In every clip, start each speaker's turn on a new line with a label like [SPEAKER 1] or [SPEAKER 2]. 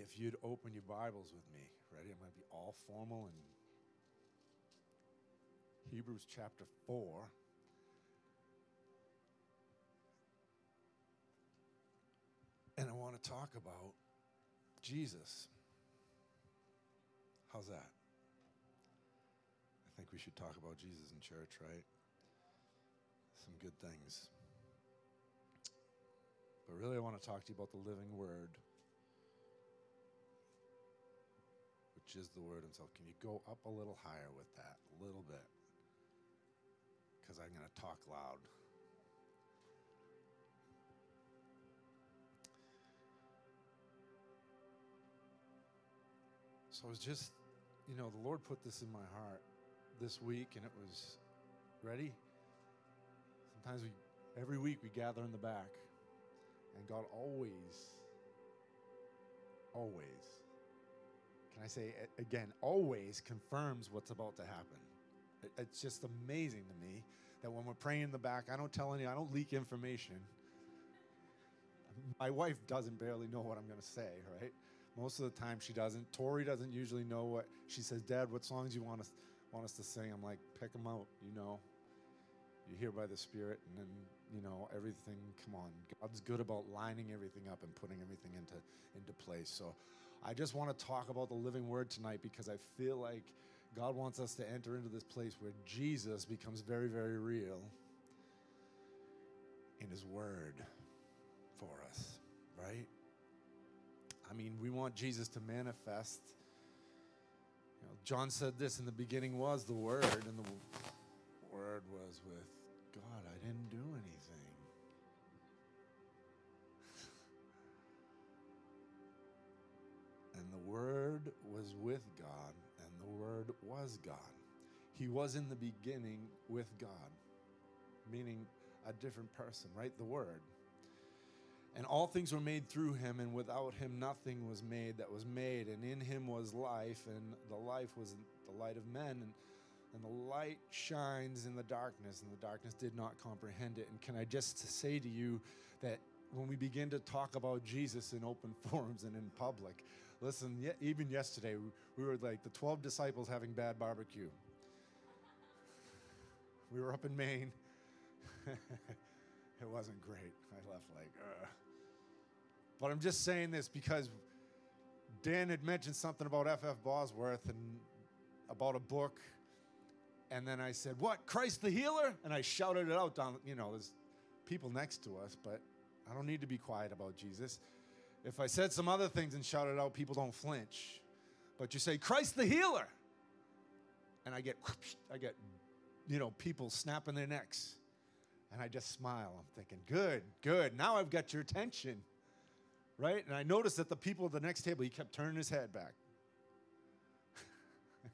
[SPEAKER 1] if you'd open your Bibles with me. Ready? I'm going to be all formal and Hebrews chapter 4. And I want to talk about Jesus. How's that? I think we should talk about Jesus in church, right? Some good things. But really, I want to talk to you about the living word, is the word himself. Can you go up a little higher with that? A little bit. Because I'm going to talk loud. So I was just, you know, the Lord put this in my heart this week, and it was ready. Sometimes we, every week, we gather in the back, and God always, always, can I say again, always confirms what's about to happen. It's just amazing to me that when we're praying in the back, I don't tell any, I don't leak information. My wife doesn't barely know what I'm going to say, right? Most of the time she doesn't. Tori doesn't usually know what she says. Dad, what songs you want us want us to sing? I'm like, pick them out. You know, you hear by the Spirit, and then you know everything. Come on, God's good about lining everything up and putting everything into into place. So, I just want to talk about the living Word tonight because I feel like God wants us to enter into this place where Jesus becomes very, very real in His Word for us, right? I mean, we want Jesus to manifest. You know, John said this in the beginning was the Word, and the Word was with God. I didn't do anything. Word was with God, and the Word was God. He was in the beginning with God, meaning a different person, right? The Word. And all things were made through him, and without him nothing was made that was made. And in him was life, and the life was the light of men. And, and the light shines in the darkness, and the darkness did not comprehend it. And can I just say to you that when we begin to talk about Jesus in open forums and in public, listen, even yesterday, we were like the 12 disciples having bad barbecue. We were up in Maine. it wasn't great. I left like, Ugh. But I'm just saying this because Dan had mentioned something about F.F. Bosworth and about a book. And then I said, What? Christ the healer? And I shouted it out down, you know, there's people next to us, but I don't need to be quiet about Jesus. If I said some other things and shouted out, people don't flinch. But you say, Christ the healer. And I get, I get, you know, people snapping their necks. And I just smile. I'm thinking, good, good. Now I've got your attention. Right? And I noticed that the people at the next table, he kept turning his head back.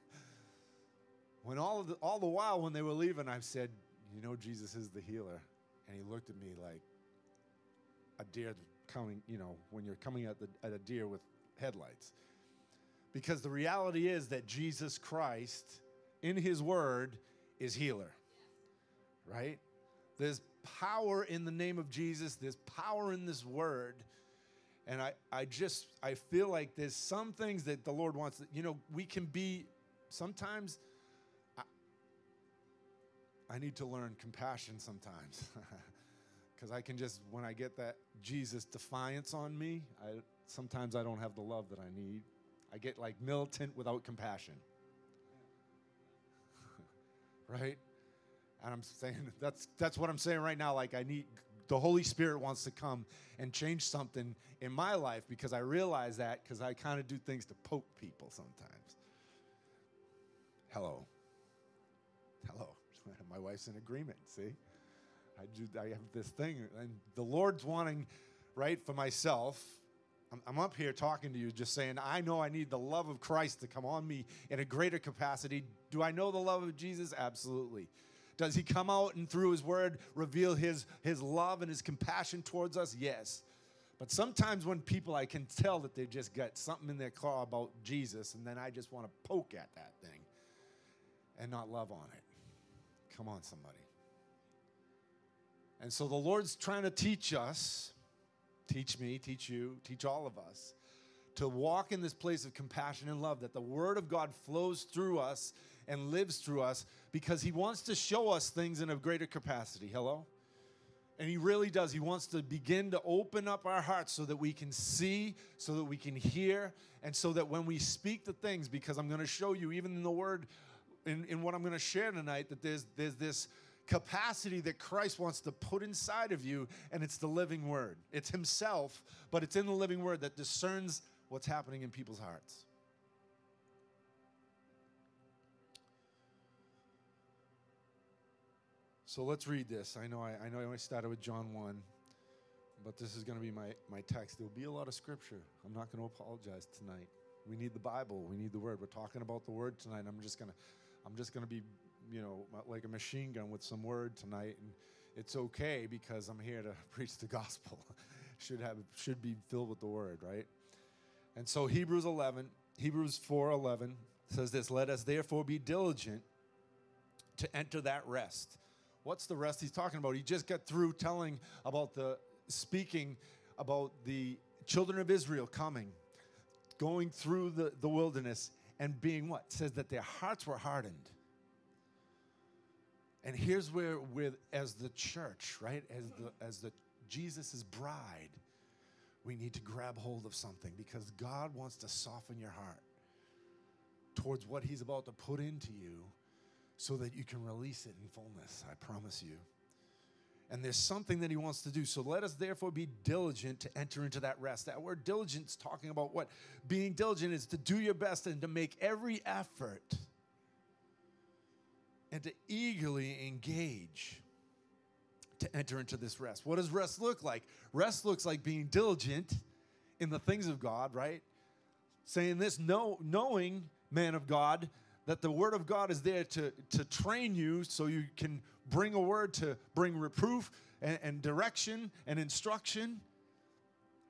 [SPEAKER 1] when all, the, all the while, when they were leaving, I said, You know, Jesus is the healer. And he looked at me like a deer coming, you know, when you're coming at, the, at a deer with headlights. Because the reality is that Jesus Christ, in his word, is healer. Right? There's power in the name of Jesus. There's power in this word. And I, I just, I feel like there's some things that the Lord wants. You know, we can be, sometimes, I, I need to learn compassion sometimes. Because I can just, when I get that Jesus defiance on me, I, sometimes I don't have the love that I need. I get like militant without compassion. right? And I'm saying that's that's what I'm saying right now. Like I need the Holy Spirit wants to come and change something in my life because I realize that because I kind of do things to poke people sometimes. Hello. Hello. My wife's in agreement, see? I do I have this thing and the Lord's wanting, right, for myself. I'm, I'm up here talking to you, just saying, I know I need the love of Christ to come on me in a greater capacity. Do I know the love of Jesus? Absolutely. Does he come out and through his word reveal his, his love and his compassion towards us? Yes. But sometimes when people, I can tell that they've just got something in their claw about Jesus, and then I just want to poke at that thing and not love on it. Come on, somebody. And so the Lord's trying to teach us, teach me, teach you, teach all of us, to walk in this place of compassion and love, that the Word of God flows through us and lives through us because He wants to show us things in a greater capacity. Hello? And He really does. He wants to begin to open up our hearts so that we can see, so that we can hear, and so that when we speak the things, because I'm going to show you, even in the Word, in, in what I'm going to share tonight, that there's, there's this capacity that Christ wants to put inside of you, and it's the living Word. It's Himself, but it's in the living Word that discerns what's happening in people's hearts. So let's read this. I know I, I know I only started with John 1, but this is going to be my, my text. There'll be a lot of scripture. I'm not going to apologize tonight. We need the Bible. We need the word. We're talking about the word tonight. I'm just going to I'm just going to be, you know, like a machine gun with some word tonight and it's okay because I'm here to preach the gospel. should have should be filled with the word, right? And so Hebrews 11, Hebrews 4:11 says this, "Let us therefore be diligent to enter that rest." What's the rest he's talking about? He just got through telling about the speaking about the children of Israel coming, going through the, the wilderness and being what? It says that their hearts were hardened. And here's where with as the church, right? As the as the bride, we need to grab hold of something because God wants to soften your heart towards what he's about to put into you so that you can release it in fullness. I promise you. And there's something that he wants to do. So let us therefore be diligent to enter into that rest. That word diligent is talking about what? Being diligent is to do your best and to make every effort and to eagerly engage to enter into this rest. What does rest look like? Rest looks like being diligent in the things of God, right? Saying this, know, knowing, man of God, that the word of God is there to, to train you so you can bring a word to bring reproof and, and direction and instruction,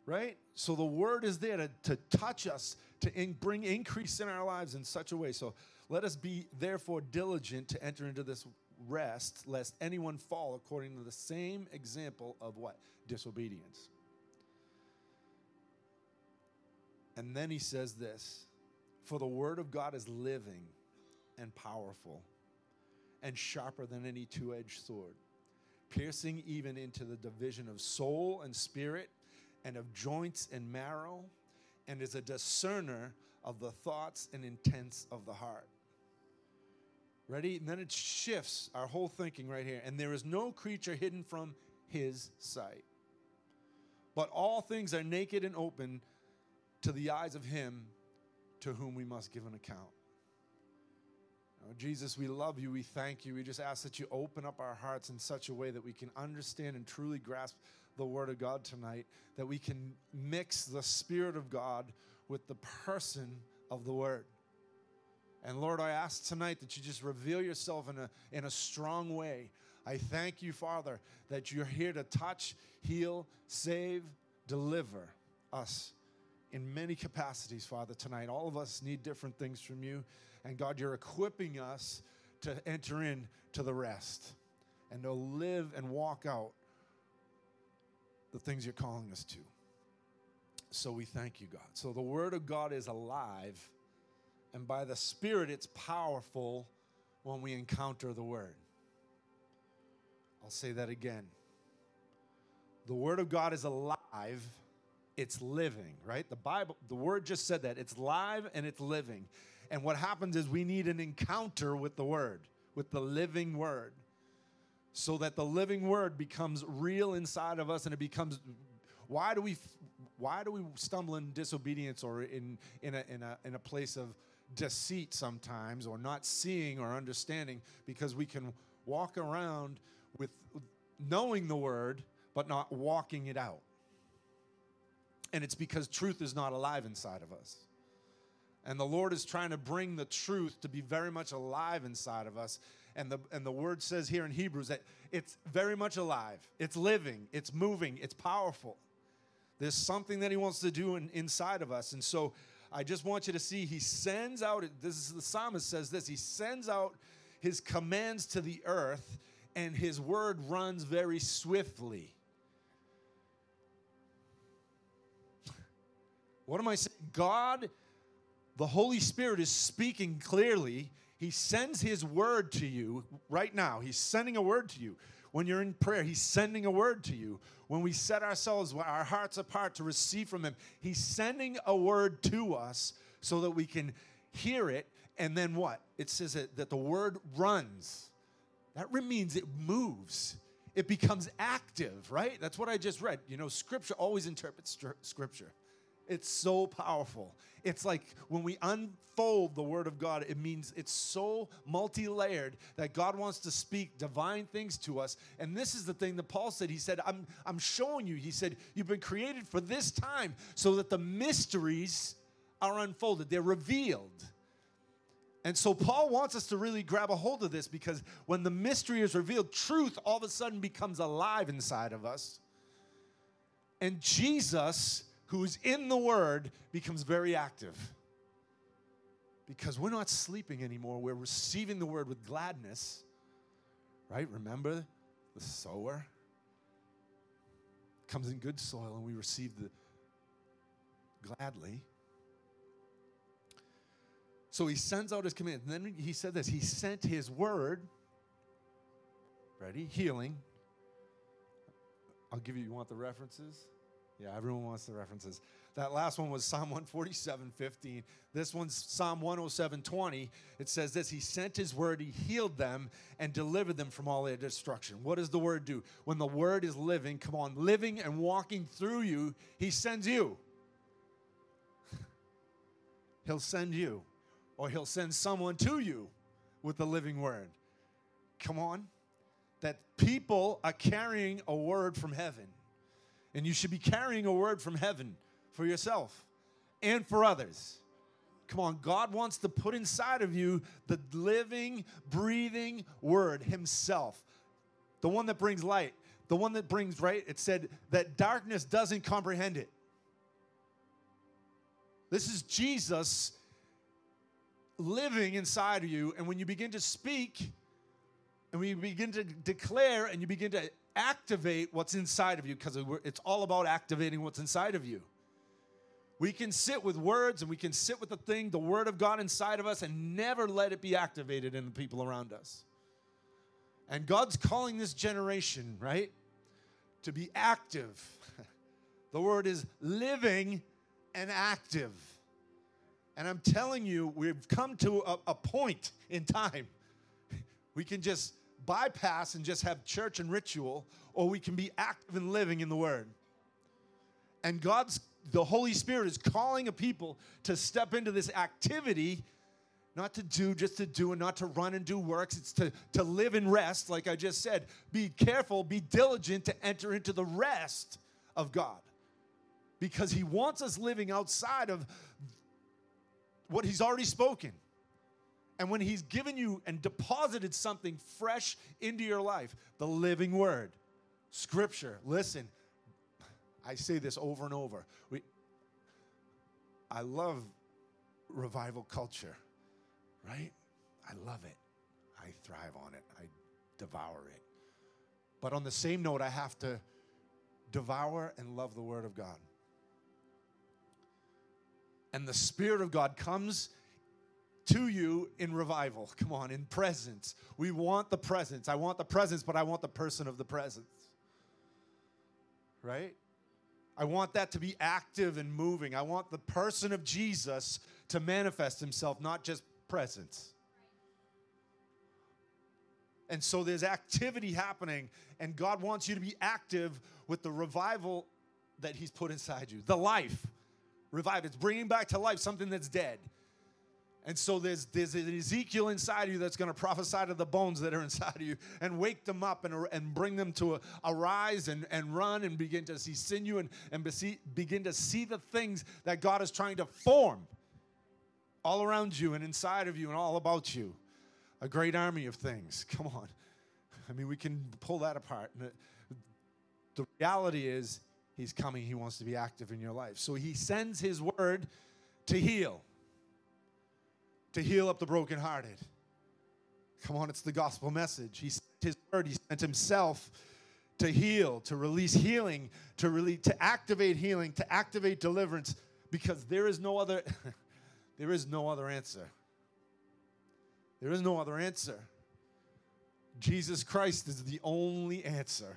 [SPEAKER 1] right? So the word is there to, to touch us, to in, bring increase in our lives in such a way. So let us be therefore diligent to enter into this rest, lest anyone fall according to the same example of what? Disobedience. And then he says this For the word of God is living and powerful and sharper than any two edged sword, piercing even into the division of soul and spirit and of joints and marrow, and is a discerner of the thoughts and intents of the heart. Ready? And then it shifts our whole thinking right here. And there is no creature hidden from his sight. But all things are naked and open to the eyes of him to whom we must give an account. Jesus, we love you. We thank you. We just ask that you open up our hearts in such a way that we can understand and truly grasp the Word of God tonight, that we can mix the Spirit of God with the person of the Word. And Lord, I ask tonight that you just reveal yourself in a, in a strong way. I thank you, Father, that you're here to touch, heal, save, deliver us in many capacities, Father, tonight. All of us need different things from you. And God, you're equipping us to enter in to the rest and to live and walk out the things you're calling us to. So we thank you, God. So the Word of God is alive, and by the Spirit, it's powerful when we encounter the Word. I'll say that again. The Word of God is alive, it's living, right? The Bible, the Word just said that. It's live and it's living. And what happens is we need an encounter with the Word, with the living Word, so that the living Word becomes real inside of us and it becomes. Why do we, why do we stumble in disobedience or in, in, a, in, a, in a place of deceit sometimes or not seeing or understanding? Because we can walk around with knowing the Word, but not walking it out. And it's because truth is not alive inside of us. And the Lord is trying to bring the truth to be very much alive inside of us. And the, and the word says here in Hebrews that it's very much alive, it's living, it's moving, it's powerful. There's something that He wants to do in, inside of us. And so I just want you to see He sends out, this is the psalmist says this, He sends out His commands to the earth, and His word runs very swiftly. What am I saying? God, the Holy Spirit is speaking clearly. He sends His word to you right now. He's sending a word to you. When you're in prayer, He's sending a word to you. When we set ourselves, our hearts apart to receive from Him, He's sending a word to us so that we can hear it. And then what? It says that, the word runs. That means it moves. It becomes active, right? That's what I just read. You know, Scripture always interprets Scripture. It's so powerful. It's like when we unfold the Word of God, it means it's so multi layered that God wants to speak divine things to us. And this is the thing that Paul said. He said, I'm, I'm showing you. He said, You've been created for this time so that the mysteries are unfolded, they're revealed. And so Paul wants us to really grab a hold of this because when the mystery is revealed, truth all of a sudden becomes alive inside of us. And Jesus who's in the Word becomes very active. Because we're not sleeping anymore. We're receiving the Word with gladness. Right? Remember the sower comes in good soil and we receive the gladly. So he sends out his command. And then he said this He sent his word, ready? Healing. I'll give you, you want the references? Yeah, everyone wants the references. That last one was Psalm 147, 15. This one's Psalm 107, 20. It says this He sent His word, He healed them and delivered them from all their destruction. What does the word do? When the word is living, come on, living and walking through you, He sends you. he'll send you, or He'll send someone to you with the living word. Come on. That people are carrying a word from heaven and you should be carrying a word from heaven for yourself and for others. Come on, God wants to put inside of you the living, breathing word Himself, the one that brings light, the one that brings, right? It said that darkness doesn't comprehend it. This is Jesus living inside of you. And when you begin to speak and when you begin to declare and you begin to activate what's inside of you because it's all about activating what's inside of you. We can sit with words and we can sit with the thing, the word of God inside of us, and never let it be activated in the people around us. And God's calling this generation, right, to be active. the word is living and active. And I'm telling you, we've come to a, a point in time. We can just bypass and just have church and ritual, or we can be active and living in the Word. And God's, the Holy Spirit is calling a people to step into this activity, not to do just to do and not to run and do works. It's to, to live and rest, like I just said. Be careful, be diligent to enter into the rest of God. Because He wants us living outside of what He's already spoken. And when He's given you and deposited something fresh into your life, the living word, scripture, listen, I say this over and over. We, I love revival culture, right? I love it. I thrive on it. I devour it. But on the same note, I have to devour and love the Word of God. And the Spirit of God comes to you in revival. Come on, in presence. We want the presence. I want the presence, but I want the person of the presence. Right? I want that to be active and moving. I want the person of Jesus to manifest himself, not just presence. And so there's activity happening, and God wants you to be active with the revival that He's put inside you. The life, revive. It's bringing back to life something that's dead. And so there's, there's an Ezekiel inside of you that's going to prophesy to the bones that are inside of you and wake them up and, and bring them to arise and, and run and begin to see sinew and, and begin to see the things that God is trying to form all around you and inside of you and all about you. A great army of things. Come on. I mean, we can pull that apart. The reality is, He's coming. He wants to be active in your life. So He sends His word to heal to heal up the brokenhearted. Come on, it's the gospel message. He sent his word, he sent himself to heal, to release healing, to really to activate healing, to activate deliverance because there is no other there is no other answer. There is no other answer. Jesus Christ is the only answer.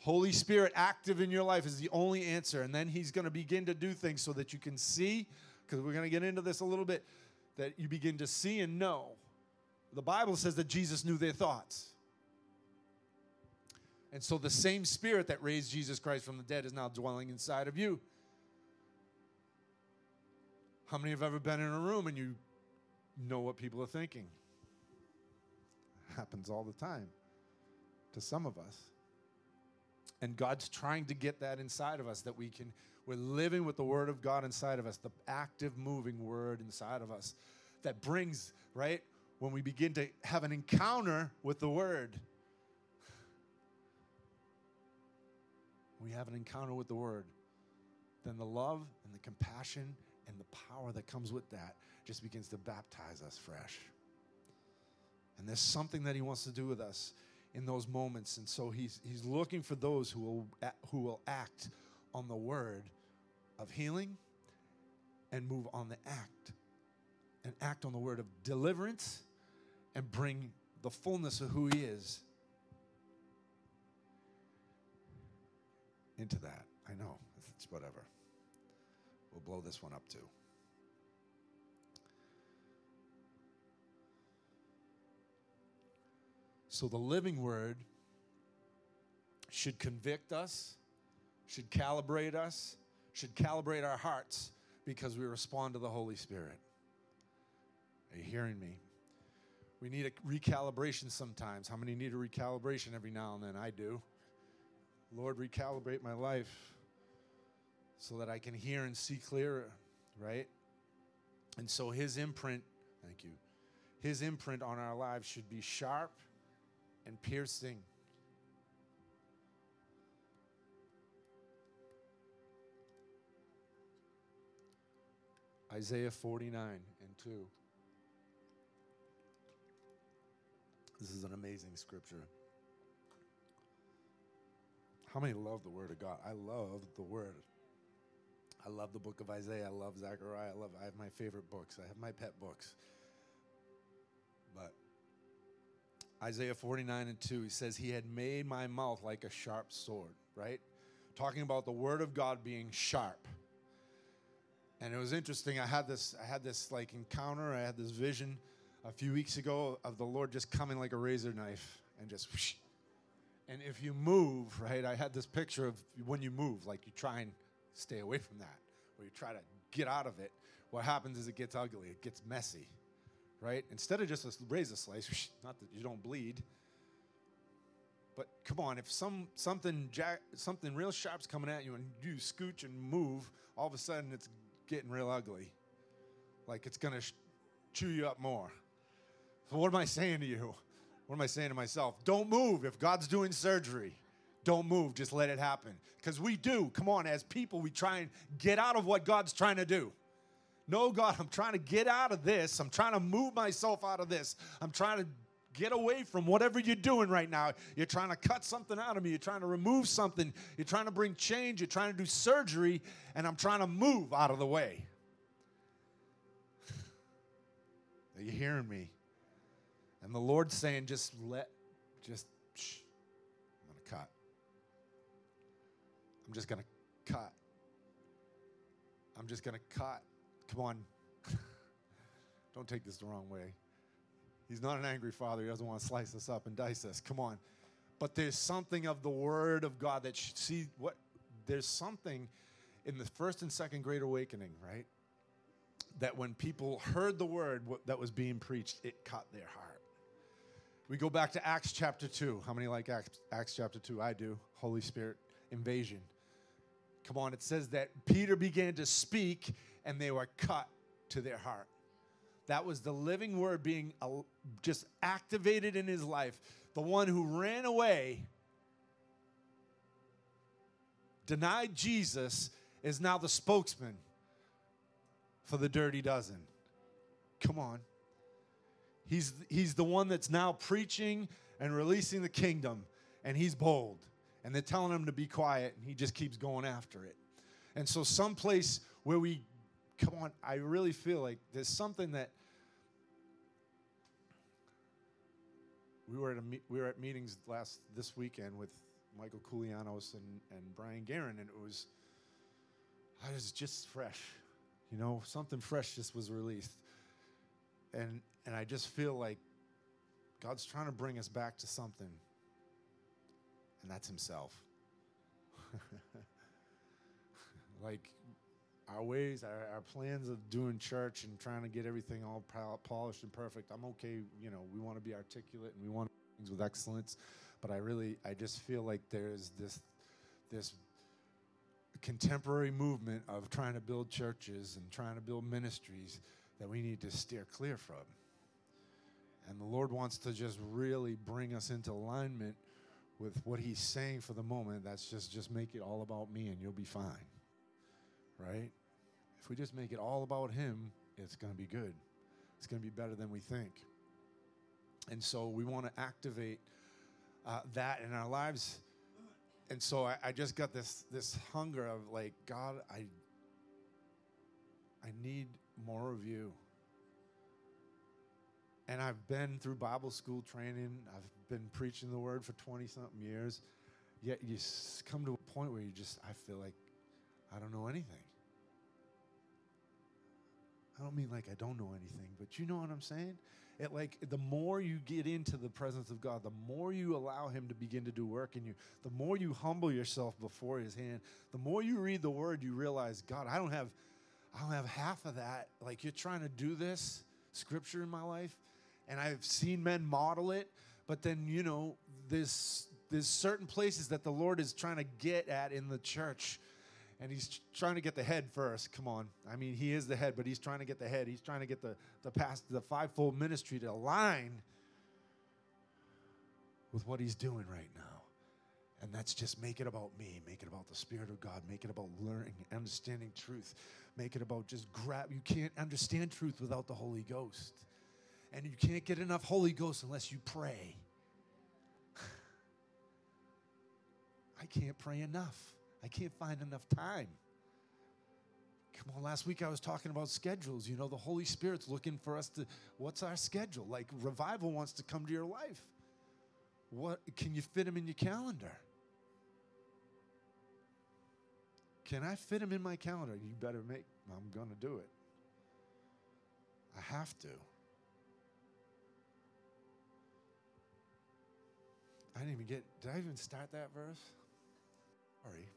[SPEAKER 1] Holy Spirit active in your life is the only answer. And then He's going to begin to do things so that you can see, because we're going to get into this a little bit, that you begin to see and know. The Bible says that Jesus knew their thoughts. And so the same Spirit that raised Jesus Christ from the dead is now dwelling inside of you. How many have ever been in a room and you know what people are thinking? Happens all the time to some of us. And God's trying to get that inside of us that we can, we're living with the Word of God inside of us, the active, moving Word inside of us that brings, right? When we begin to have an encounter with the Word, we have an encounter with the Word, then the love and the compassion and the power that comes with that just begins to baptize us fresh. And there's something that He wants to do with us in those moments. And so he's, he's looking for those who will, who will act on the word of healing and move on the act and act on the word of deliverance and bring the fullness of who he is into that. I know, it's whatever. We'll blow this one up too. So the living word should convict us, should calibrate us, should calibrate our hearts because we respond to the Holy Spirit. Are you hearing me? We need a recalibration sometimes. How many need a recalibration every now and then? I do. Lord, recalibrate my life so that I can hear and see clearer, right? And so his imprint, thank you, his imprint on our lives should be sharp and piercing. Isaiah 49 and 2. This is an amazing scripture. How many love the Word of God? I love the Word. I love the book of Isaiah. I love Zechariah. I love. I have my favorite books. I have my pet books. But Isaiah 49 and 2, he says, He had made my mouth like a sharp sword, right? Talking about the word of God being sharp. And it was interesting. I had this, I had this like encounter, I had this vision a few weeks ago of the Lord just coming like a razor knife and just whoosh. and if you move, right, I had this picture of when you move, like you try and stay away from that, or you try to get out of it. What happens is it gets ugly, it gets messy right? Instead of just a razor slice, not that you don't bleed. But come on, if some something jack, something real sharp's coming at you and you scooch and move, all of a sudden it's getting real ugly. Like it's gonna sh- chew you up more. So what am I saying to you? What am I saying to myself? Don't move if God's doing surgery. Don't move, just let it happen. Because we do, come on, as people, we try and get out of what God's trying to do. No, God, I'm trying to get out of this. I'm trying to move myself out of this. I'm trying to get away from whatever you're doing right now. You're trying to cut something out of me. You're trying to remove something. You're trying to bring change. You're trying to do surgery, and I'm trying to move out of the way. Are you hearing me? And the Lord's saying, just let, just, shh, I'm going to cut. I'm just going to cut. I'm just going to cut. Come on. Don't take this the wrong way. He's not an angry father. He doesn't want to slice us up and dice us. Come on. But there's something of the word of God that should see what there's something in the first and second great awakening, right? That when people heard the word that was being preached, it caught their heart. We go back to Acts chapter 2. How many like Acts, Acts chapter 2? I do. Holy Spirit invasion. Come on, it says that Peter began to speak and they were cut to their heart. That was the living word being uh, just activated in his life. The one who ran away, denied Jesus, is now the spokesman for the dirty dozen. Come on. He's, he's the one that's now preaching and releasing the kingdom, and he's bold. And they're telling him to be quiet, and he just keeps going after it. And so, someplace where we, come on, I really feel like there's something that we were at a we were at meetings last this weekend with Michael Koulianos and, and Brian Guerin, and it was I was just fresh, you know, something fresh just was released, and and I just feel like God's trying to bring us back to something, and that's Himself. like our ways, our, our plans of doing church and trying to get everything all polished and perfect. I'm okay, you know, we want to be articulate and we want things with excellence, but I really, I just feel like there's this, this contemporary movement of trying to build churches and trying to build ministries that we need to steer clear from. And the Lord wants to just really bring us into alignment with what He's saying for the moment. That's just just make it all about me, and you'll be fine, right? If we just make it all about Him, it's going to be good. It's going to be better than we think. And so we want to activate uh, that in our lives. And so I, I just got this this hunger of like God, I I need more of you. And I've been through Bible school training. I've been preaching the word for 20 something years. Yet you come to a point where you just, I feel like I don't know anything. I don't mean like I don't know anything, but you know what I'm saying? It like the more you get into the presence of God, the more you allow Him to begin to do work in you, the more you humble yourself before His hand, the more you read the Word, you realize, God, I don't have, I don't have half of that. Like you're trying to do this scripture in my life, and I've seen men model it, but then you know there's there's certain places that the Lord is trying to get at in the church and he's trying to get the head first. Come on. I mean, he is the head, but he's trying to get the head. He's trying to get the the past the fivefold ministry to align with what he's doing right now. And that's just make it about me, make it about the Spirit of God, make it about learning, understanding truth, make it about just grab. You can't understand truth without the Holy Ghost. And you can't get enough Holy Ghost unless you pray. I can't pray enough. I can't find enough time. Come on, last week I was talking about schedules. You know, the Holy Spirit's looking for us to, what's our schedule? Like, revival wants to come to your life. What can you fit him in your calendar? Can I fit him in my calendar? You better make, I'm going to do it. I have to. I didn't even get, did I even start that verse? Sorry.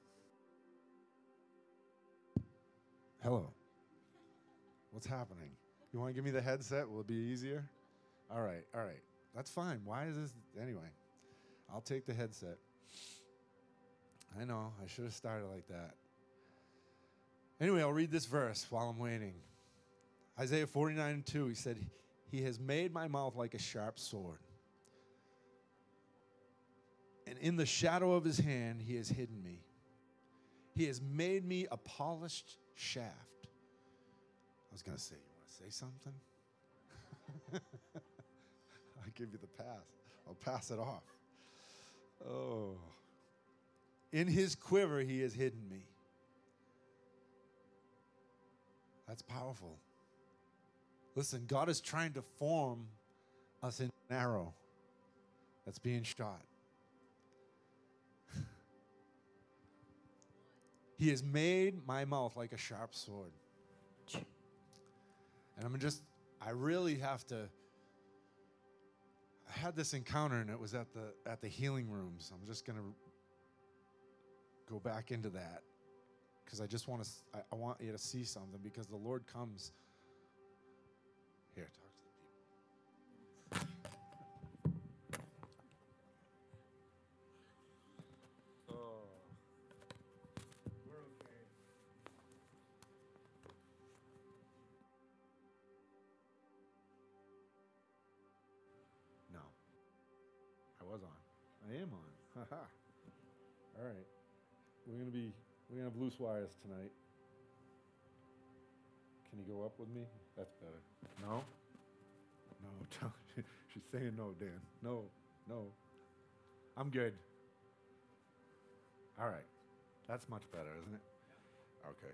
[SPEAKER 1] Hello. What's happening? You want to give me the headset? Will it be easier? All right, all right. That's fine. Why is this? Anyway, I'll take the headset. I know, I should have started like that. Anyway, I'll read this verse while I'm waiting. Isaiah 49 and 2, he said, He has made my mouth like a sharp sword. And in the shadow of his hand, he has hidden me. He has made me a polished shaft. I was going to say, You want to say something? I give you the pass. I'll pass it off. Oh. In his quiver, he has hidden me. That's powerful. Listen, God is trying to form us in an arrow that's being shot. He has made my mouth like a sharp sword. And I'm just, I really have to. I had this encounter, and it was at the at the healing rooms. I'm just gonna go back into that because I just want to. I, I want you to see something because the Lord comes. Here, talk have loose wires tonight. Can you go up with me? That's better. No? No, don't. She's saying no, Dan. No, no. I'm good. All right. That's much better, isn't it? Okay.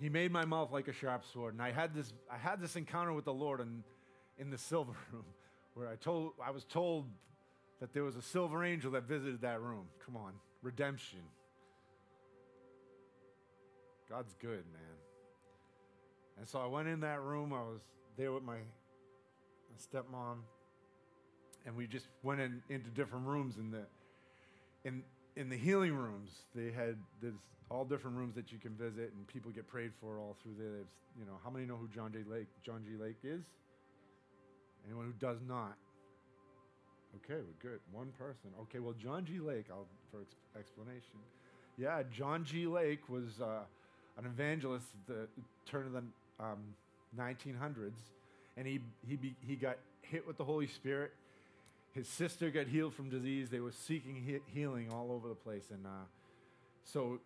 [SPEAKER 1] He made my mouth like a sharp sword, and I had this I had this encounter with the Lord in, in the silver room, where I told I was told that there was a silver angel that visited that room. Come on, redemption. God's good, man. And so I went in that room. I was there with my, my stepmom, and we just went in, into different rooms. In the in in the healing rooms, they had there's all different rooms that you can visit, and people get prayed for all through there. You know, how many know who John J. Lake John G. Lake is? Anyone who does not? Okay, well, good. One person. Okay, well, John G. Lake, I'll, for ex- explanation. Yeah, John G. Lake was uh, an evangelist at the turn of the um, 1900s, and he, he, be, he got hit with the Holy Spirit. His sister got healed from disease. They were seeking he- healing all over the place. And uh, so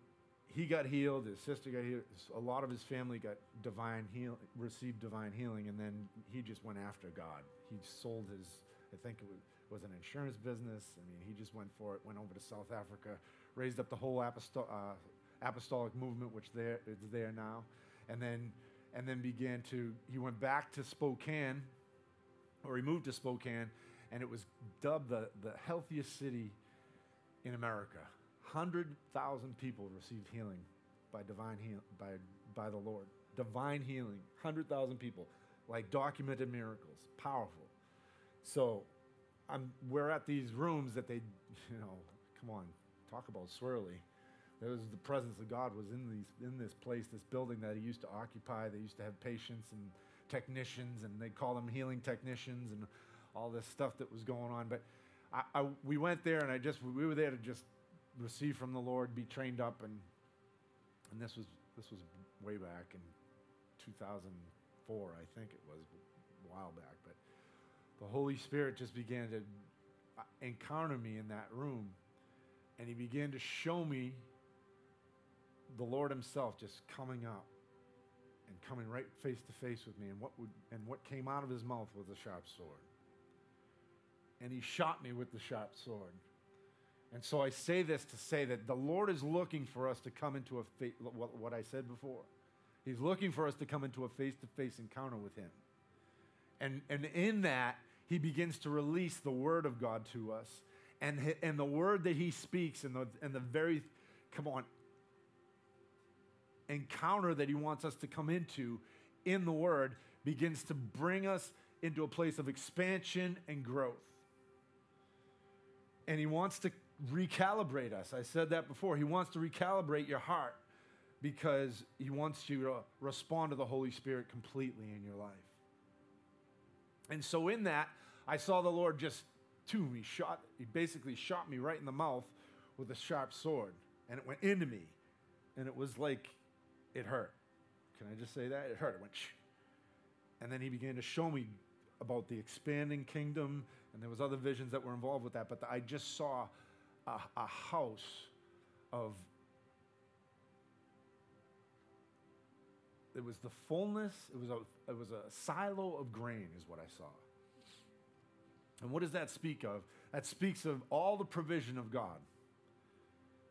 [SPEAKER 1] he got healed. His sister got healed. A lot of his family got divine heal, received divine healing, and then he just went after God. He sold his, I think it was, was an insurance business. I mean, he just went for it. Went over to South Africa, raised up the whole apostol, uh, apostolic movement, which there is there now, and then and then began to. He went back to Spokane, or he moved to Spokane, and it was dubbed the the healthiest city in America. Hundred thousand people received healing by divine heal by by the Lord. Divine healing. Hundred thousand people, like documented miracles, powerful. So, I'm we're at these rooms that they, you know, come on, talk about swirly. There was the presence of God was in these in this place, this building that he used to occupy. They used to have patients and technicians, and they call them healing technicians, and all this stuff that was going on. But I, I, we went there, and I just we were there to just receive from the Lord, be trained up, and and this was this was way back in 2004, I think it was a while back. But the Holy Spirit just began to encounter me in that room, and He began to show me the Lord Himself just coming up and coming right face to face with me, and what would and what came out of His mouth was a sharp sword. And He shot me with the sharp sword. And so I say this to say that the Lord is looking for us to come into a fa- what, I said before. He's looking for us to come into a face-to-face encounter with Him. And, and in that, He begins to release the Word of God to us. And, and the Word that He speaks and the, and the very, come on, encounter that He wants us to come into in the Word begins to bring us into a place of expansion and growth. And He wants to recalibrate us. I said that before. He wants to recalibrate your heart because He wants you to respond to the Holy Spirit completely in your life. And so, in that, I saw the Lord just to me, shot, He basically shot me right in the mouth with a sharp sword, and it went into me. And it was like it hurt. Can I just say that? It hurt. It went, Shh. and then He began to show me about the expanding kingdom, and there was other visions that were involved with that. But I just saw a, a house of it was the fullness it was a it was a silo of grain is what i saw and what does that speak of that speaks of all the provision of god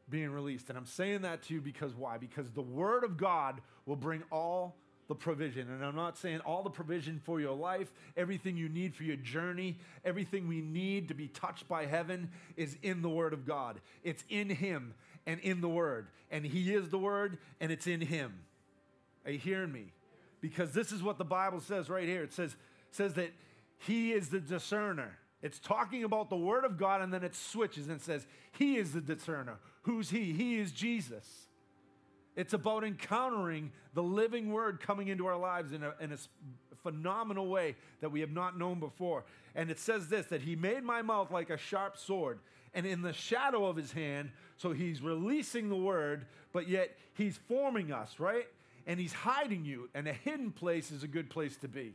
[SPEAKER 1] being released and i'm saying that to you because why because the word of god will bring all the provision. And I'm not saying all the provision for your life, everything you need for your journey, everything we need to be touched by heaven is in the Word of God. It's in Him and in the Word. And He is the Word and it's in Him. Are you hearing me? Because this is what the Bible says right here. It says, says that He is the discerner. It's talking about the Word of God and then it switches and says, He is the discerner. Who's He? He is Jesus. It's about encountering the living word coming into our lives in a, in a phenomenal way that we have not known before. And it says this that he made my mouth like a sharp sword, and in the shadow of his hand, so he's releasing the word, but yet he's forming us, right? And he's hiding you, and a hidden place is a good place to be.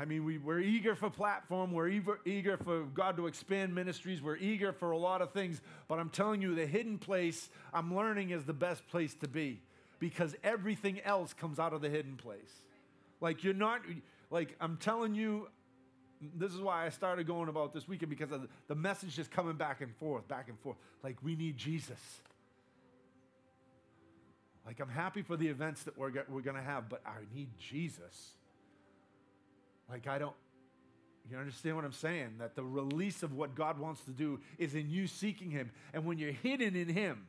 [SPEAKER 1] I mean, we, we're eager for platform. We're eager, eager for God to expand ministries. We're eager for a lot of things. But I'm telling you, the hidden place I'm learning is the best place to be because everything else comes out of the hidden place. Like, you're not, like, I'm telling you, this is why I started going about this weekend because the, the message just coming back and forth, back and forth. Like, we need Jesus. Like, I'm happy for the events that we're, we're going to have, but I need Jesus. Like, I don't, you understand what I'm saying? That the release of what God wants to do is in you seeking Him. And when you're hidden in Him,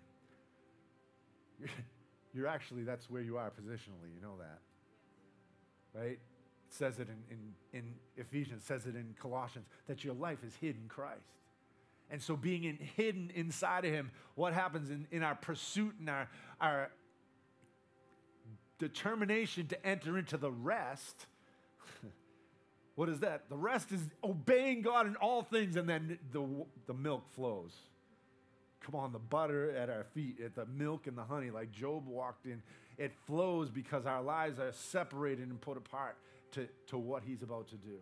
[SPEAKER 1] you're, you're actually, that's where you are positionally. You know that. Right? It says it in, in, in Ephesians, says it in Colossians, that your life is hidden Christ. And so being in, hidden inside of Him, what happens in, in our pursuit and our, our determination to enter into the rest what is that? The rest is obeying God in all things, and then the, the milk flows. Come on, the butter at our feet, at the milk and the honey, like Job walked in, it flows because our lives are separated and put apart to, to what he's about to do.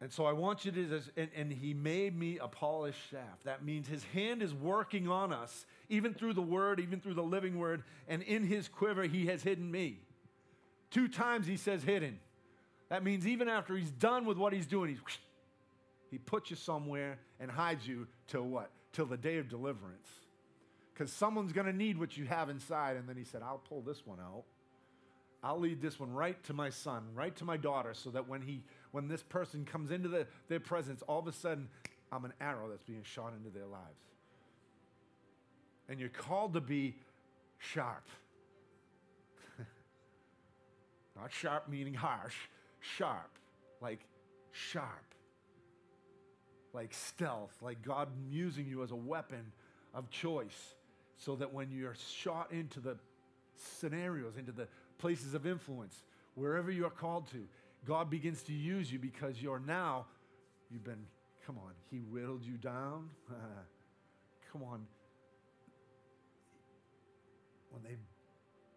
[SPEAKER 1] And so I want you to, and, and, he made me a polished shaft. That means his hand is working on us, even through the word, even through the living word. And in his quiver, he has hidden me. Two times he says hidden. That means even after he's done with what he's doing, he's, he puts you somewhere and hides you till what? Till the day of deliverance. Because someone's going to need what you have inside. And then he said, I'll pull this one out. I'll lead this one right to my son, right to my daughter, so that when he, when this person comes into the, their presence, all of a sudden, I'm an arrow that's being shot into their lives. And you're called to be sharp. Not sharp meaning harsh, sharp, like sharp, like stealth, like God using you as a weapon of choice so that when you're shot into the scenarios, into the places of influence, wherever you're called to, God begins to use you because you're now, you've been, come on, He whittled you down. come on. When they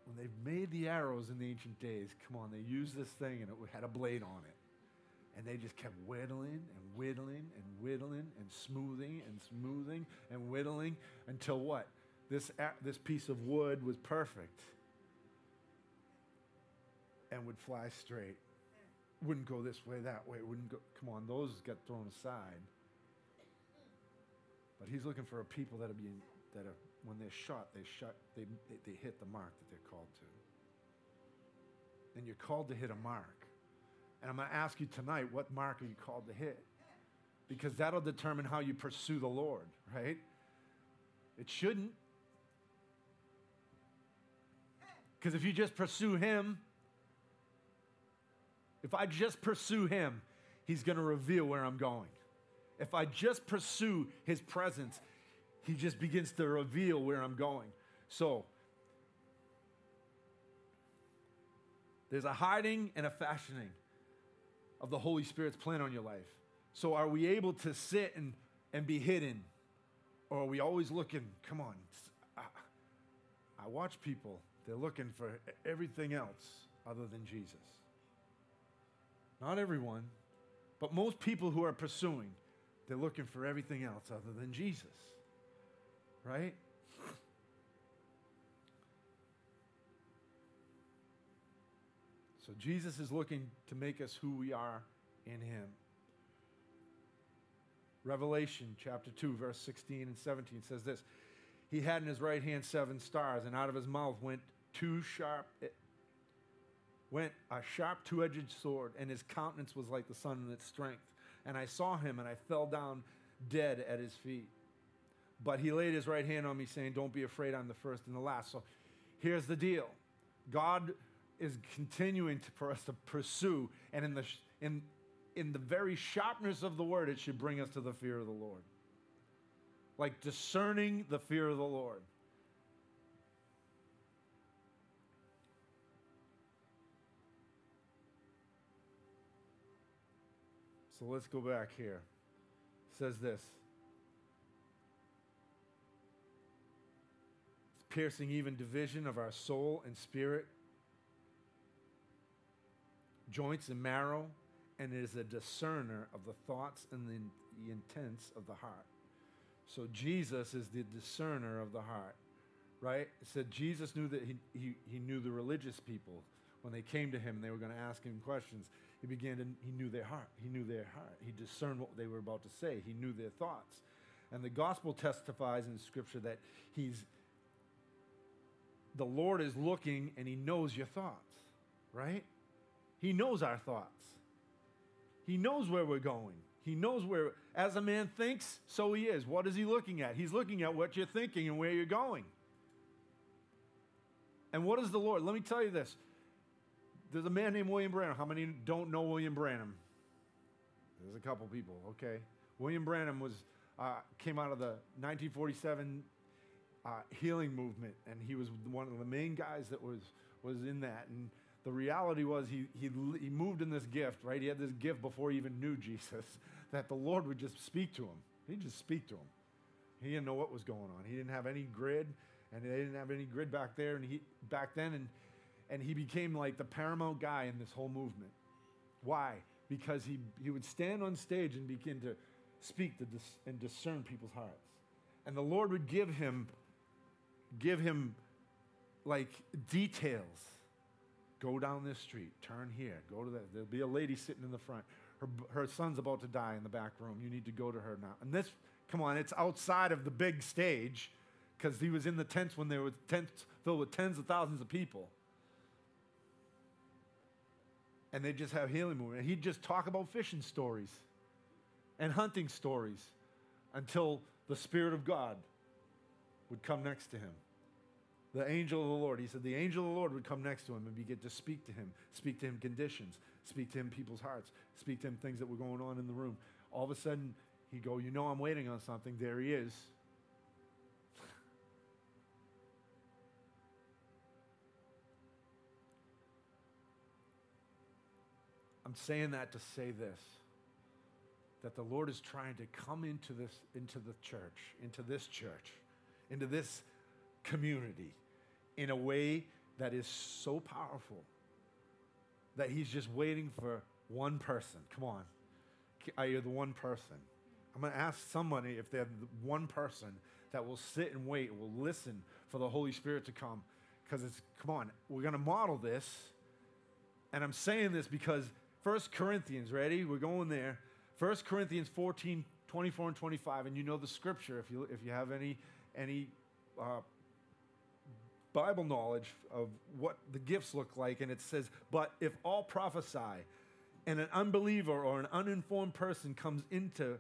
[SPEAKER 1] when they've made the arrows in the ancient days, come on, they used this thing and it had a blade on it. And they just kept whittling and whittling and whittling and smoothing and smoothing and whittling until what? This, this piece of wood was perfect and would fly straight. Wouldn't go this way, that way. Wouldn't go. Come on, those got thrown aside. But he's looking for a people that are being that are when they're shot, they shot, they, they, hit the mark that they're called to. And you're called to hit a mark. And I'm going to ask you tonight, what mark are you called to hit? Because that'll determine how you pursue the Lord, right? It shouldn't. Because if you just pursue Him, if I just pursue Him, He's going to reveal where I'm going. If I just pursue His presence, he just begins to reveal where I'm going. So, there's a hiding and a fashioning of the Holy Spirit's plan on your life. So, are we able to sit and, and be hidden? Or are we always looking? Come on. I, I watch people, they're looking for everything else other than Jesus. Not everyone, but most people who are pursuing, they're looking for everything else other than Jesus right? So Jesus is looking to make us who we are in him. Revelation chapter 2, verse 16 and 17 says this He had in his right hand seven stars, and out of his mouth went two sharp went a sharp two-edged sword, and his countenance was like the sun in its strength. And I saw him, and I fell down dead at his feet. But he laid his right hand on me, saying, Don't be afraid, I'm the first and the last. So here's the deal God is continuing to, for us to pursue, and in the, in, in the very sharpness of the word, it should bring us to the fear of the Lord. Like discerning the fear of the Lord. So let's go back here. It says this. Piercing even division of our soul and spirit, joints and marrow, and is a discerner of the thoughts and the, the intents of the heart. So Jesus is the discerner of the heart, right? It said Jesus knew that he, he, he knew the religious people when they came to him and they were going to ask him questions, he began to, he knew their heart. He knew their heart. He discerned what they were about to say. He knew their thoughts. And the gospel testifies in scripture that he's, the Lord is looking and he knows your thoughts, right? He knows our thoughts. He knows where we're going. He knows where, as a man thinks, so he is. What is he looking at? He's looking at what you're thinking and where you're going. And what is the Lord? Let me tell you this. There's a man named William Branham. How many don't know William Branham? There's a couple people, okay. William Branham was uh, came out of the 1947 uh, healing movement, and he was one of the main guys that was was in that. And the reality was he, he, he moved in this gift, right? He had this gift before he even knew Jesus, that the Lord would just speak to him. He'd just speak to him. He didn't know what was going on. He didn't have any grid, and they didn't have any grid back there, and he back then, and and he became like the paramount guy in this whole movement. Why? Because he he would stand on stage and begin to speak to dis- and discern people's hearts, and the Lord would give him give him like details Go down this street, turn here, go to that. There'll be a lady sitting in the front. Her, her son's about to die in the back room. You need to go to her now. And this, come on, it's outside of the big stage because he was in the tents when there were tents filled with tens of thousands of people. And they just have healing movement. And he'd just talk about fishing stories and hunting stories until the Spirit of God would come next to him the angel of the Lord. He said the angel of the Lord would come next to him and begin to speak to him, speak to him conditions, speak to him people's hearts, speak to him things that were going on in the room. All of a sudden, he'd go, You know, I'm waiting on something. There he is. I'm saying that to say this that the Lord is trying to come into this into the church, into this church, into this community in a way that is so powerful that he's just waiting for one person. Come on. Are you the one person? I'm going to ask somebody if they're the one person that will sit and wait, will listen for the Holy Spirit to come. Because it's, come on, we're going to model this. And I'm saying this because First Corinthians, ready? We're going there. First Corinthians 14, 24 and 25. And you know the scripture if you, if you have any, any uh, Bible knowledge of what the gifts look like, and it says, But if all prophesy, and an unbeliever or an uninformed person comes into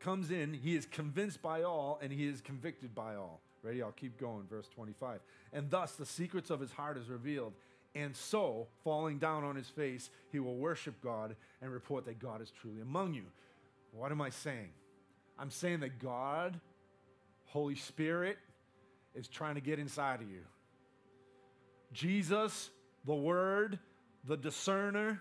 [SPEAKER 1] comes in, he is convinced by all, and he is convicted by all. Ready? I'll keep going. Verse 25. And thus the secrets of his heart is revealed. And so, falling down on his face, he will worship God and report that God is truly among you. What am I saying? I'm saying that God, Holy Spirit, is trying to get inside of you. Jesus, the Word, the discerner,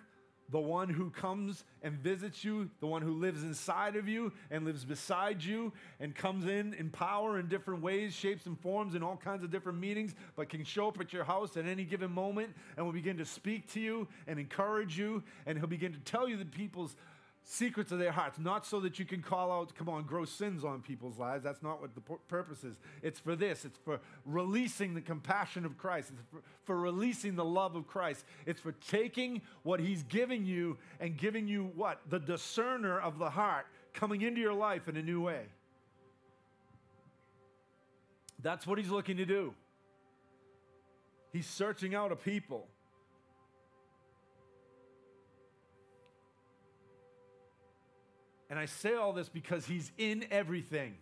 [SPEAKER 1] the one who comes and visits you, the one who lives inside of you and lives beside you and comes in in power in different ways, shapes and forms in all kinds of different meanings, but can show up at your house at any given moment and will begin to speak to you and encourage you. And he'll begin to tell you the people's secrets of their hearts, not so that you can call out, come on, gross sins on people's lives. That's not what the purpose is. It's for this, it's for releasing the compassion of Christ, it's for, for releasing the love of Christ. It's for taking what He's giving you and giving you what? The discerner of the heart coming into your life in a new way. That's what He's looking to do. He's searching out a people And I say all this because he's in everything.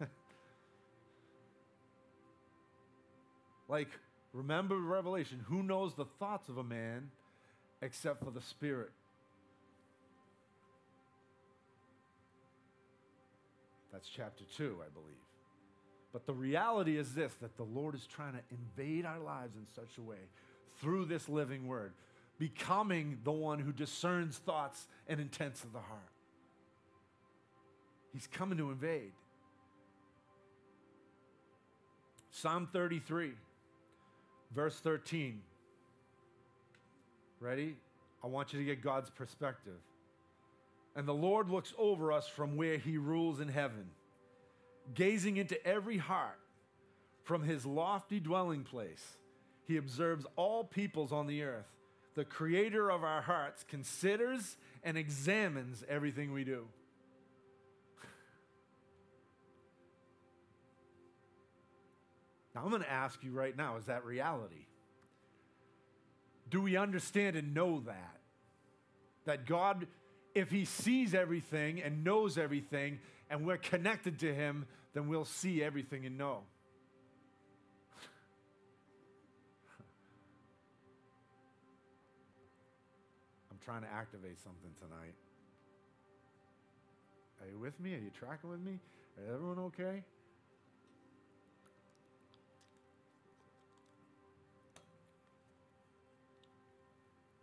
[SPEAKER 1] like, remember Revelation who knows the thoughts of a man except for the Spirit? That's chapter 2, I believe. But the reality is this that the Lord is trying to invade our lives in such a way through this living word, becoming the one who discerns thoughts and intents of the heart. He's coming to invade. Psalm 33, verse 13. Ready? I want you to get God's perspective. And the Lord looks over us from where he rules in heaven, gazing into every heart from his lofty dwelling place.
[SPEAKER 2] He observes all peoples on the earth. The creator of our hearts considers and examines everything we do. Now, I'm going to ask you right now is that reality? Do we understand and know that? That God, if He sees everything and knows everything, and we're connected to Him, then we'll see everything and know. I'm trying to activate something tonight. Are you with me? Are you tracking with me? Is everyone okay?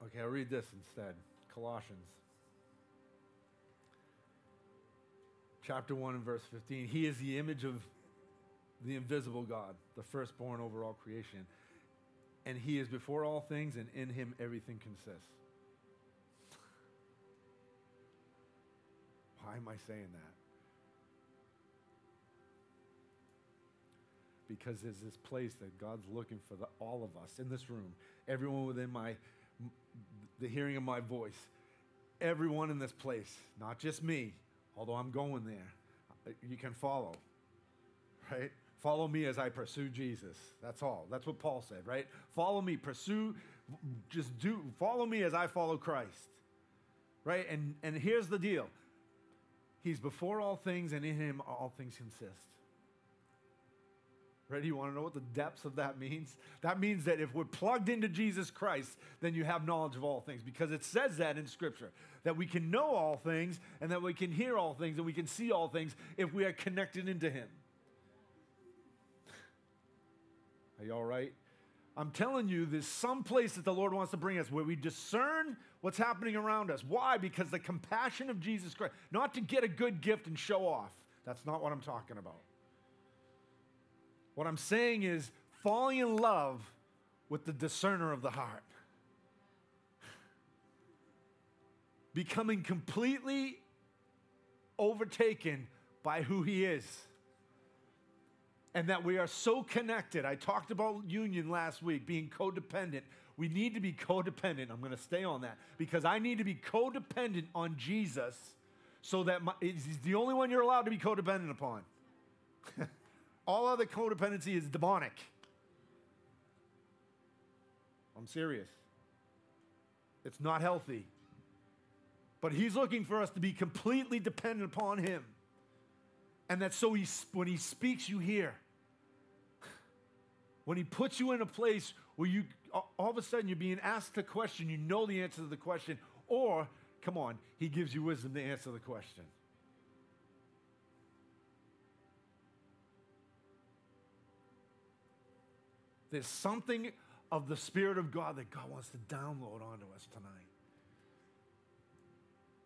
[SPEAKER 2] Okay, I'll read this instead Colossians. Chapter 1 and verse 15. He is the image of the invisible God, the firstborn over all creation. And he is before all things, and in him everything consists. Why am I saying that? Because there's this place that God's looking for the, all of us in this room, everyone within my the hearing of my voice. Everyone in this place, not just me, although I'm going there, you can follow, right? Follow me as I pursue Jesus. That's all. That's what Paul said, right? Follow me, pursue, just do, follow me as I follow Christ, right? And, and here's the deal He's before all things, and in him all things consist. Ready? You want to know what the depths of that means? That means that if we're plugged into Jesus Christ, then you have knowledge of all things because it says that in Scripture that we can know all things and that we can hear all things and we can see all things if we are connected into Him. Are you all right? I'm telling you, there's some place that the Lord wants to bring us where we discern what's happening around us. Why? Because the compassion of Jesus Christ, not to get a good gift and show off. That's not what I'm talking about. What I'm saying is falling in love with the discerner of the heart. Becoming completely overtaken by who he is. And that we are so connected. I talked about union last week, being codependent. We need to be codependent. I'm going to stay on that because I need to be codependent on Jesus so that my, he's the only one you're allowed to be codependent upon. All other codependency is demonic. I'm serious. It's not healthy. But he's looking for us to be completely dependent upon him. And that so he, when he speaks, you hear. When he puts you in a place where you all of a sudden you're being asked a question, you know the answer to the question, or come on, he gives you wisdom to answer the question. There's something of the Spirit of God that God wants to download onto us tonight.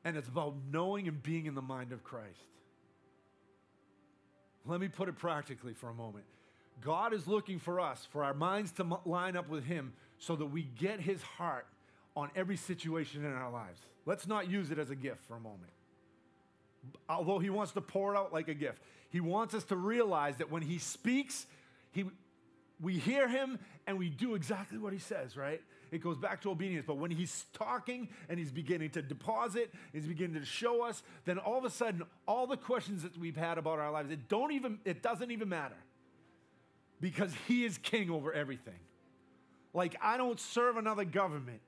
[SPEAKER 2] And it's about knowing and being in the mind of Christ. Let me put it practically for a moment. God is looking for us, for our minds to line up with Him so that we get His heart on every situation in our lives. Let's not use it as a gift for a moment. Although He wants to pour it out like a gift, He wants us to realize that when He speaks, he, we hear him and we do exactly what he says, right? It goes back to obedience. But when he's talking and he's beginning to deposit, he's beginning to show us, then all of a sudden, all the questions that we've had about our lives, it don't even, it doesn't even matter. Because he is king over everything. Like I don't serve another government.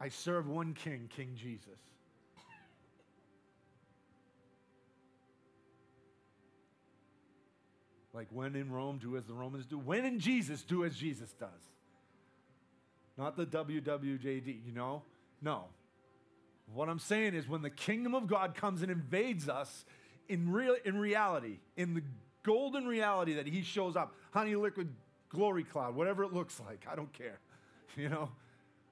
[SPEAKER 2] I serve one king, King Jesus. Like when in Rome, do as the Romans do. When in Jesus, do as Jesus does. Not the WWJD, you know? No. What I'm saying is when the kingdom of God comes and invades us in real in reality, in the golden reality that he shows up, honey liquid glory cloud, whatever it looks like, I don't care. You know?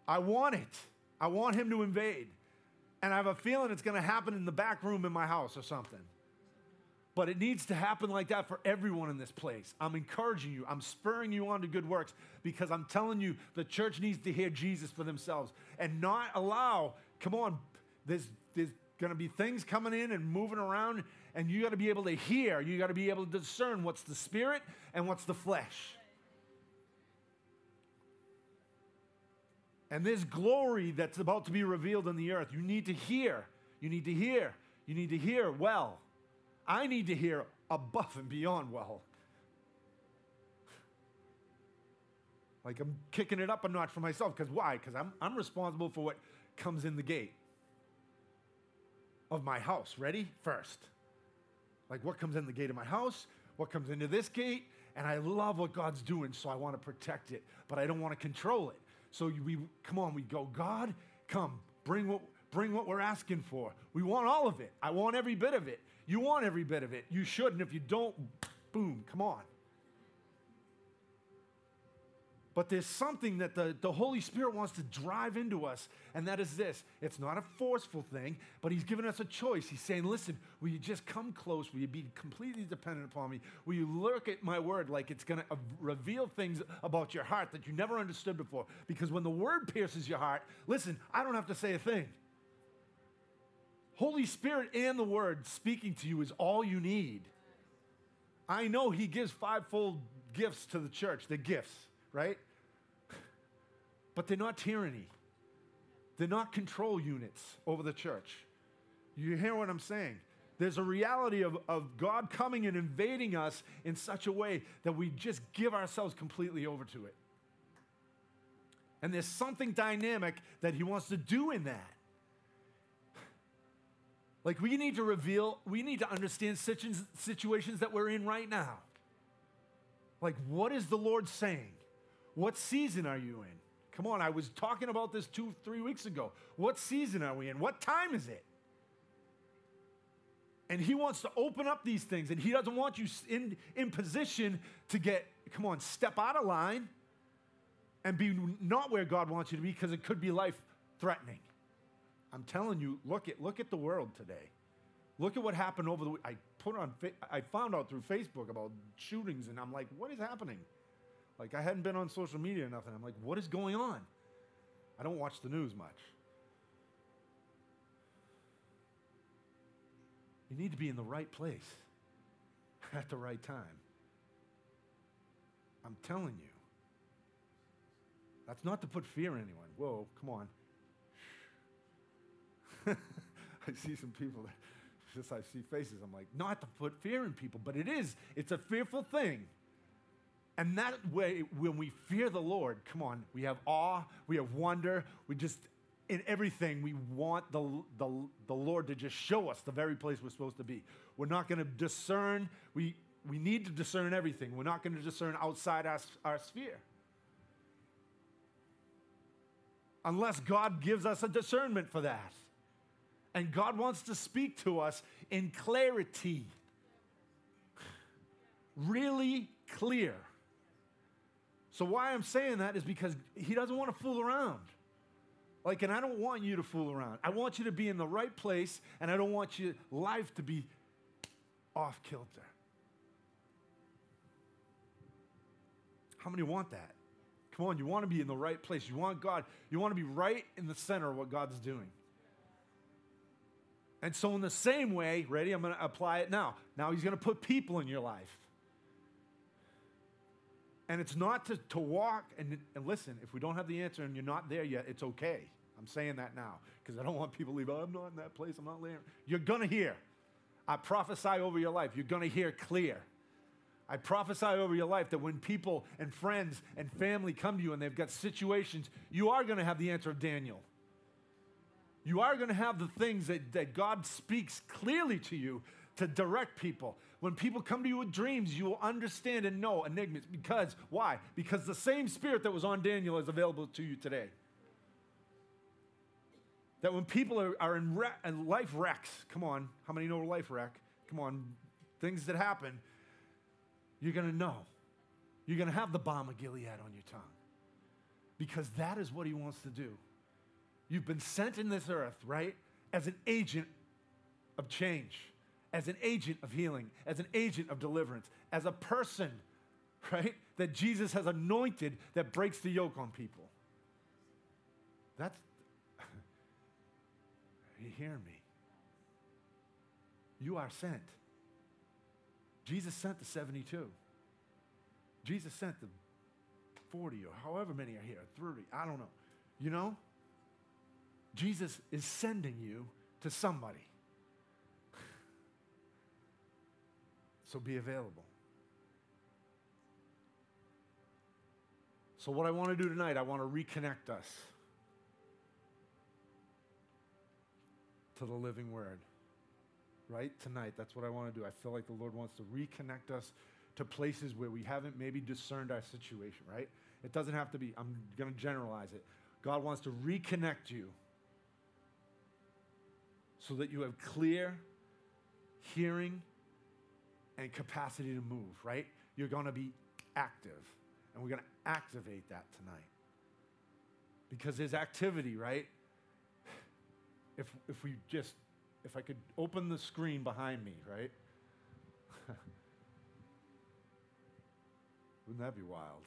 [SPEAKER 2] I want it. I want him to invade. And I have a feeling it's going to happen in the back room in my house or something. But it needs to happen like that for everyone in this place. I'm encouraging you. I'm spurring you on to good works because I'm telling you the church needs to hear Jesus for themselves and not allow, come on, there's, there's going to be things coming in and moving around, and you got to be able to hear. You got to be able to discern what's the spirit and what's the flesh. And this glory that's about to be revealed in the earth. You need to hear. You need to hear. You need to hear well. I need to hear above and beyond well. Like I'm kicking it up a notch for myself. Because why? Because I'm, I'm responsible for what comes in the gate of my house. Ready? First. Like what comes in the gate of my house, what comes into this gate, and I love what God's doing, so I want to protect it, but I don't want to control it. So we come on, we go, God, come, bring what bring what we're asking for. We want all of it. I want every bit of it. You want every bit of it. You should, and if you don't, boom, come on. But there's something that the, the Holy Spirit wants to drive into us, and that is this. It's not a forceful thing, but He's given us a choice. He's saying, Listen, will you just come close? Will you be completely dependent upon me? Will you look at my word like it's going to reveal things about your heart that you never understood before? Because when the word pierces your heart, listen, I don't have to say a thing. Holy Spirit and the word speaking to you is all you need. I know He gives fivefold gifts to the church, the gifts, right? but they're not tyranny. They're not control units over the church. You hear what I'm saying? There's a reality of, of God coming and invading us in such a way that we just give ourselves completely over to it. And there's something dynamic that He wants to do in that. Like we need to reveal, we need to understand situations that we're in right now. Like, what is the Lord saying? What season are you in? Come on, I was talking about this two, three weeks ago. What season are we in? What time is it? And he wants to open up these things, and he doesn't want you in, in position to get, come on, step out of line and be not where God wants you to be because it could be life threatening. I'm telling you, look at, look at the world today. Look at what happened over the I put on I found out through Facebook about shootings and I'm like, what is happening? Like, I hadn't been on social media or nothing. I'm like, what is going on? I don't watch the news much. You need to be in the right place at the right time. I'm telling you. That's not to put fear in anyone. Whoa, come on. I see some people that just I see faces. I'm like, not to put fear in people, but it is. It's a fearful thing. And that way, when we fear the Lord, come on, we have awe, we have wonder, we just, in everything, we want the, the, the Lord to just show us the very place we're supposed to be. We're not going to discern, we, we need to discern everything. We're not going to discern outside our, our sphere. Unless God gives us a discernment for that. And God wants to speak to us in clarity. Really clear. So, why I'm saying that is because he doesn't want to fool around. Like, and I don't want you to fool around. I want you to be in the right place, and I don't want your life to be off kilter. How many want that? Come on, you want to be in the right place. You want God, you want to be right in the center of what God's doing. And so, in the same way, ready, I'm going to apply it now. Now, He's going to put people in your life. And it's not to, to walk and, and listen, if we don't have the answer and you're not there yet, it's okay. I'm saying that now because I don't want people to leave, oh, I'm not in that place, I'm not there. You're going to hear. I prophesy over your life, you're going to hear clear. I prophesy over your life that when people and friends and family come to you and they've got situations, you are going to have the answer of Daniel. You are going to have the things that, that God speaks clearly to you to direct people. When people come to you with dreams, you will understand and know enigmas. Because, why? Because the same spirit that was on Daniel is available to you today. That when people are, are in, life wrecks, come on, how many know life wreck? Come on, things that happen, you're going to know. You're going to have the balm of Gilead on your tongue. Because that is what he wants to do. You've been sent in this earth, right, as an agent of change as an agent of healing, as an agent of deliverance, as a person, right, that Jesus has anointed that breaks the yoke on people. That's, you hear me? You are sent. Jesus sent the 72. Jesus sent the 40 or however many are here, 30, I don't know. You know? Jesus is sending you to somebody. So be available. So, what I want to do tonight, I want to reconnect us to the living word. Right? Tonight, that's what I want to do. I feel like the Lord wants to reconnect us to places where we haven't maybe discerned our situation, right? It doesn't have to be, I'm going to generalize it. God wants to reconnect you so that you have clear hearing and capacity to move, right? You're going to be active, and we're going to activate that tonight. Because there's activity, right? If, if we just, if I could open the screen behind me, right? Wouldn't that be wild?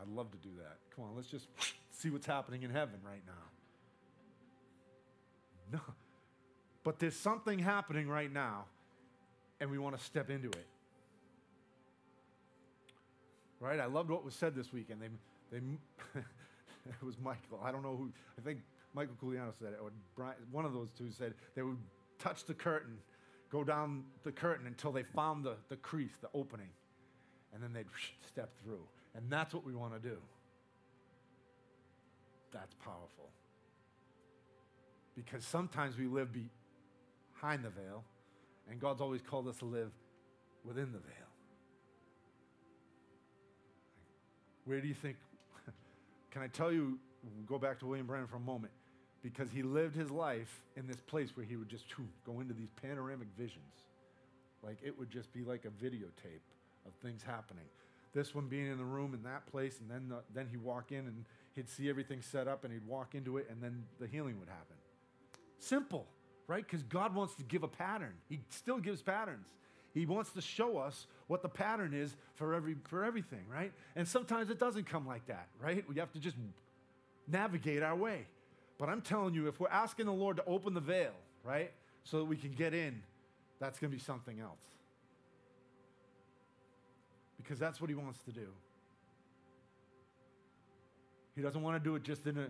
[SPEAKER 2] I'd love to do that. Come on, let's just see what's happening in heaven right now. No. But there's something happening right now, and we want to step into it. Right? I loved what was said this weekend. They, they, it was Michael. I don't know who. I think Michael Culiano said it, or Brian, one of those two said they would touch the curtain, go down the curtain until they found the, the crease, the opening, and then they'd step through. And that's what we want to do. That's powerful. Because sometimes we live behind the veil, and God's always called us to live within the veil. Where do you think? Can I tell you? Go back to William Branham for a moment. Because he lived his life in this place where he would just go into these panoramic visions. Like it would just be like a videotape of things happening. This one being in the room in that place, and then, the, then he'd walk in and he'd see everything set up and he'd walk into it, and then the healing would happen. Simple, right? Because God wants to give a pattern. He still gives patterns. He wants to show us what the pattern is for every for everything, right? And sometimes it doesn't come like that, right? We have to just navigate our way. But I'm telling you, if we're asking the Lord to open the veil, right, so that we can get in, that's going to be something else. Because that's what He wants to do. He doesn't want to do it just in a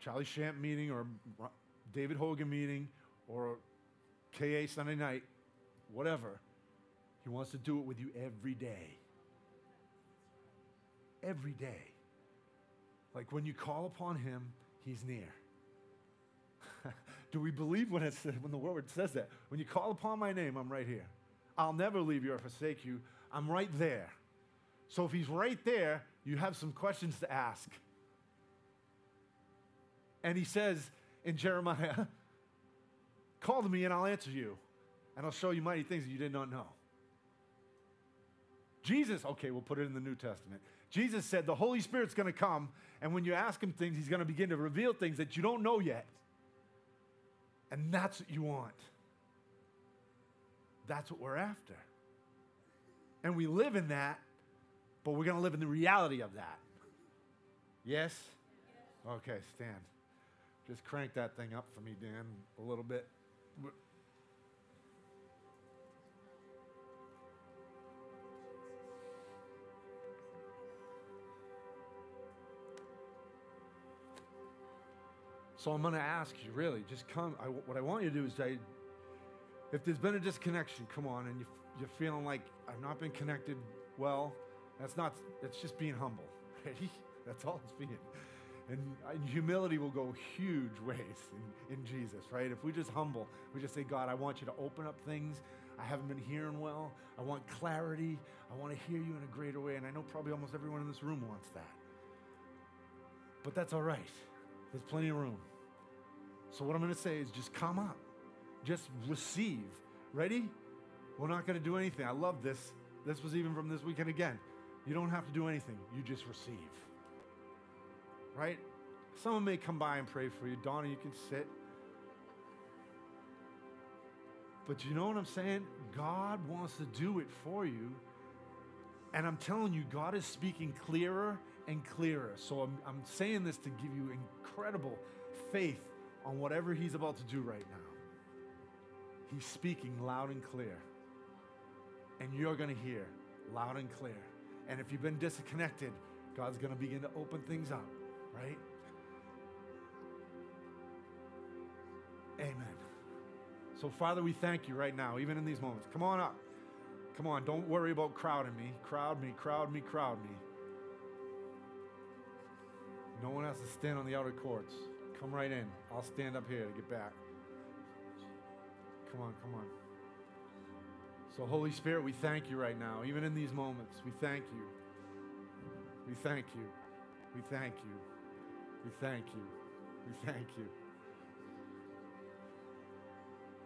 [SPEAKER 2] Charlie Shamp meeting or David Hogan meeting or KA Sunday night, whatever. He wants to do it with you every day. Every day. Like when you call upon him, he's near. do we believe when, it's, when the word says that? When you call upon my name, I'm right here. I'll never leave you or forsake you. I'm right there. So if he's right there, you have some questions to ask. And he says, in Jeremiah, Call to me and I'll answer you, and I'll show you mighty things that you did not know. Jesus, okay, we'll put it in the New Testament. Jesus said the Holy Spirit's going to come, and when you ask him things, he's going to begin to reveal things that you don't know yet. And that's what you want. That's what we're after. And we live in that, but we're going to live in the reality of that. Yes? Okay, stand. Just crank that thing up for me, Dan, a little bit. So I'm going to ask you, really, just come. I, what I want you to do is if there's been a disconnection, come on, and you, you're feeling like I've not been connected well, that's not, that's just being humble. That's all it's being. And, humility will go huge ways in, in Jesus, right? If we just humble, we just say, God, I want you to open up things. I haven't been hearing well. I want clarity. I want to hear you in a greater way. And I know probably almost everyone in this room wants that. But that's all right. There's plenty of room. So, what I'm going to say is just come up, just receive. Ready? We're not going to do anything. I love this. This was even from this weekend again. You don't have to do anything, you just receive right? Someone may come by and pray for you. Donna, you can sit. But you know what I'm saying? God wants to do it for you. And I'm telling you, God is speaking clearer and clearer. So I'm, I'm saying this to give you incredible faith on whatever He's about to do right now. He's speaking loud and clear. And you're going to hear loud and clear. And if you've been disconnected, God's going to begin to open things up, right? Amen. So, Father, we thank you right now, even in these moments. Come on up. Come on, don't worry about crowding me. Crowd me, crowd me, crowd me. No one has to stand on the outer courts. Come right in. I'll stand up here to get back. Come on, come on. So, Holy Spirit, we thank you right now, even in these moments. We thank you. We thank you. We thank you. We thank you. We thank you.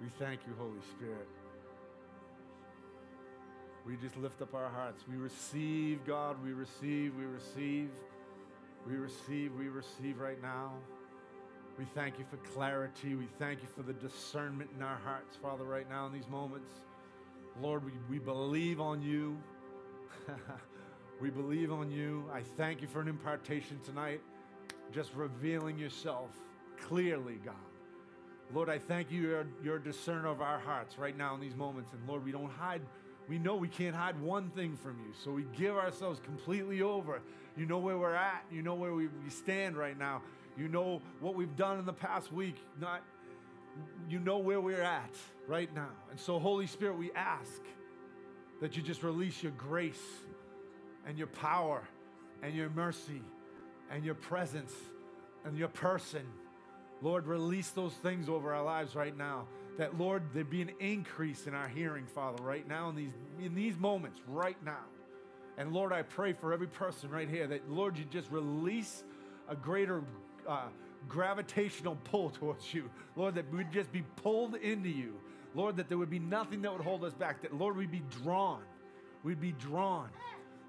[SPEAKER 2] We thank you, Holy Spirit. We just lift up our hearts. We receive, God. We receive, we receive, we receive, we receive right now. We thank you for clarity. We thank you for the discernment in our hearts, Father, right now in these moments. Lord, we, we believe on you. we believe on you. I thank you for an impartation tonight, just revealing yourself clearly, God. Lord, I thank you, you're, you're a discerner of our hearts right now in these moments. And Lord, we don't hide, we know we can't hide one thing from you. So we give ourselves completely over. You know where we're at, you know where we, we stand right now. You know what we've done in the past week. Not, you know where we're at right now. And so, Holy Spirit, we ask that you just release your grace and your power and your mercy and your presence and your person Lord, release those things over our lives right now. That, Lord, there be an increase in our hearing, Father, right now in these, in these moments, right now. And Lord, I pray for every person right here that, Lord, you just release a greater uh, gravitational pull towards you. Lord, that we'd just be pulled into you. Lord, that there would be nothing that would hold us back. That, Lord, we'd be drawn. We'd be drawn.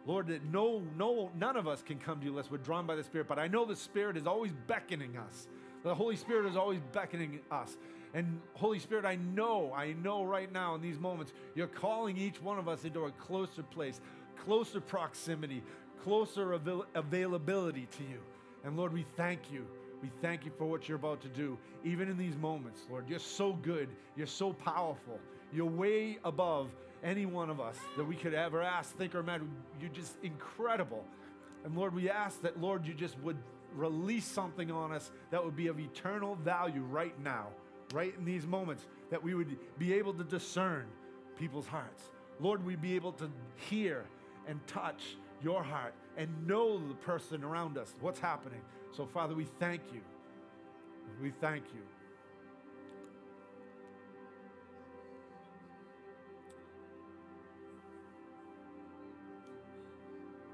[SPEAKER 2] Lord, that no, no, none of us can come to you unless we're drawn by the Spirit. But I know the Spirit is always beckoning us. The Holy Spirit is always beckoning us. And Holy Spirit, I know, I know right now in these moments, you're calling each one of us into a closer place, closer proximity, closer avail- availability to you. And Lord, we thank you. We thank you for what you're about to do, even in these moments, Lord. You're so good. You're so powerful. You're way above any one of us that we could ever ask, think, or imagine. You're just incredible. And Lord, we ask that, Lord, you just would release something on us that would be of eternal value right now, right in these moments, that we would be able to discern people's hearts. Lord, we'd be able to hear and touch your heart and know the person around us, what's happening. So, Father, we thank you. We thank you.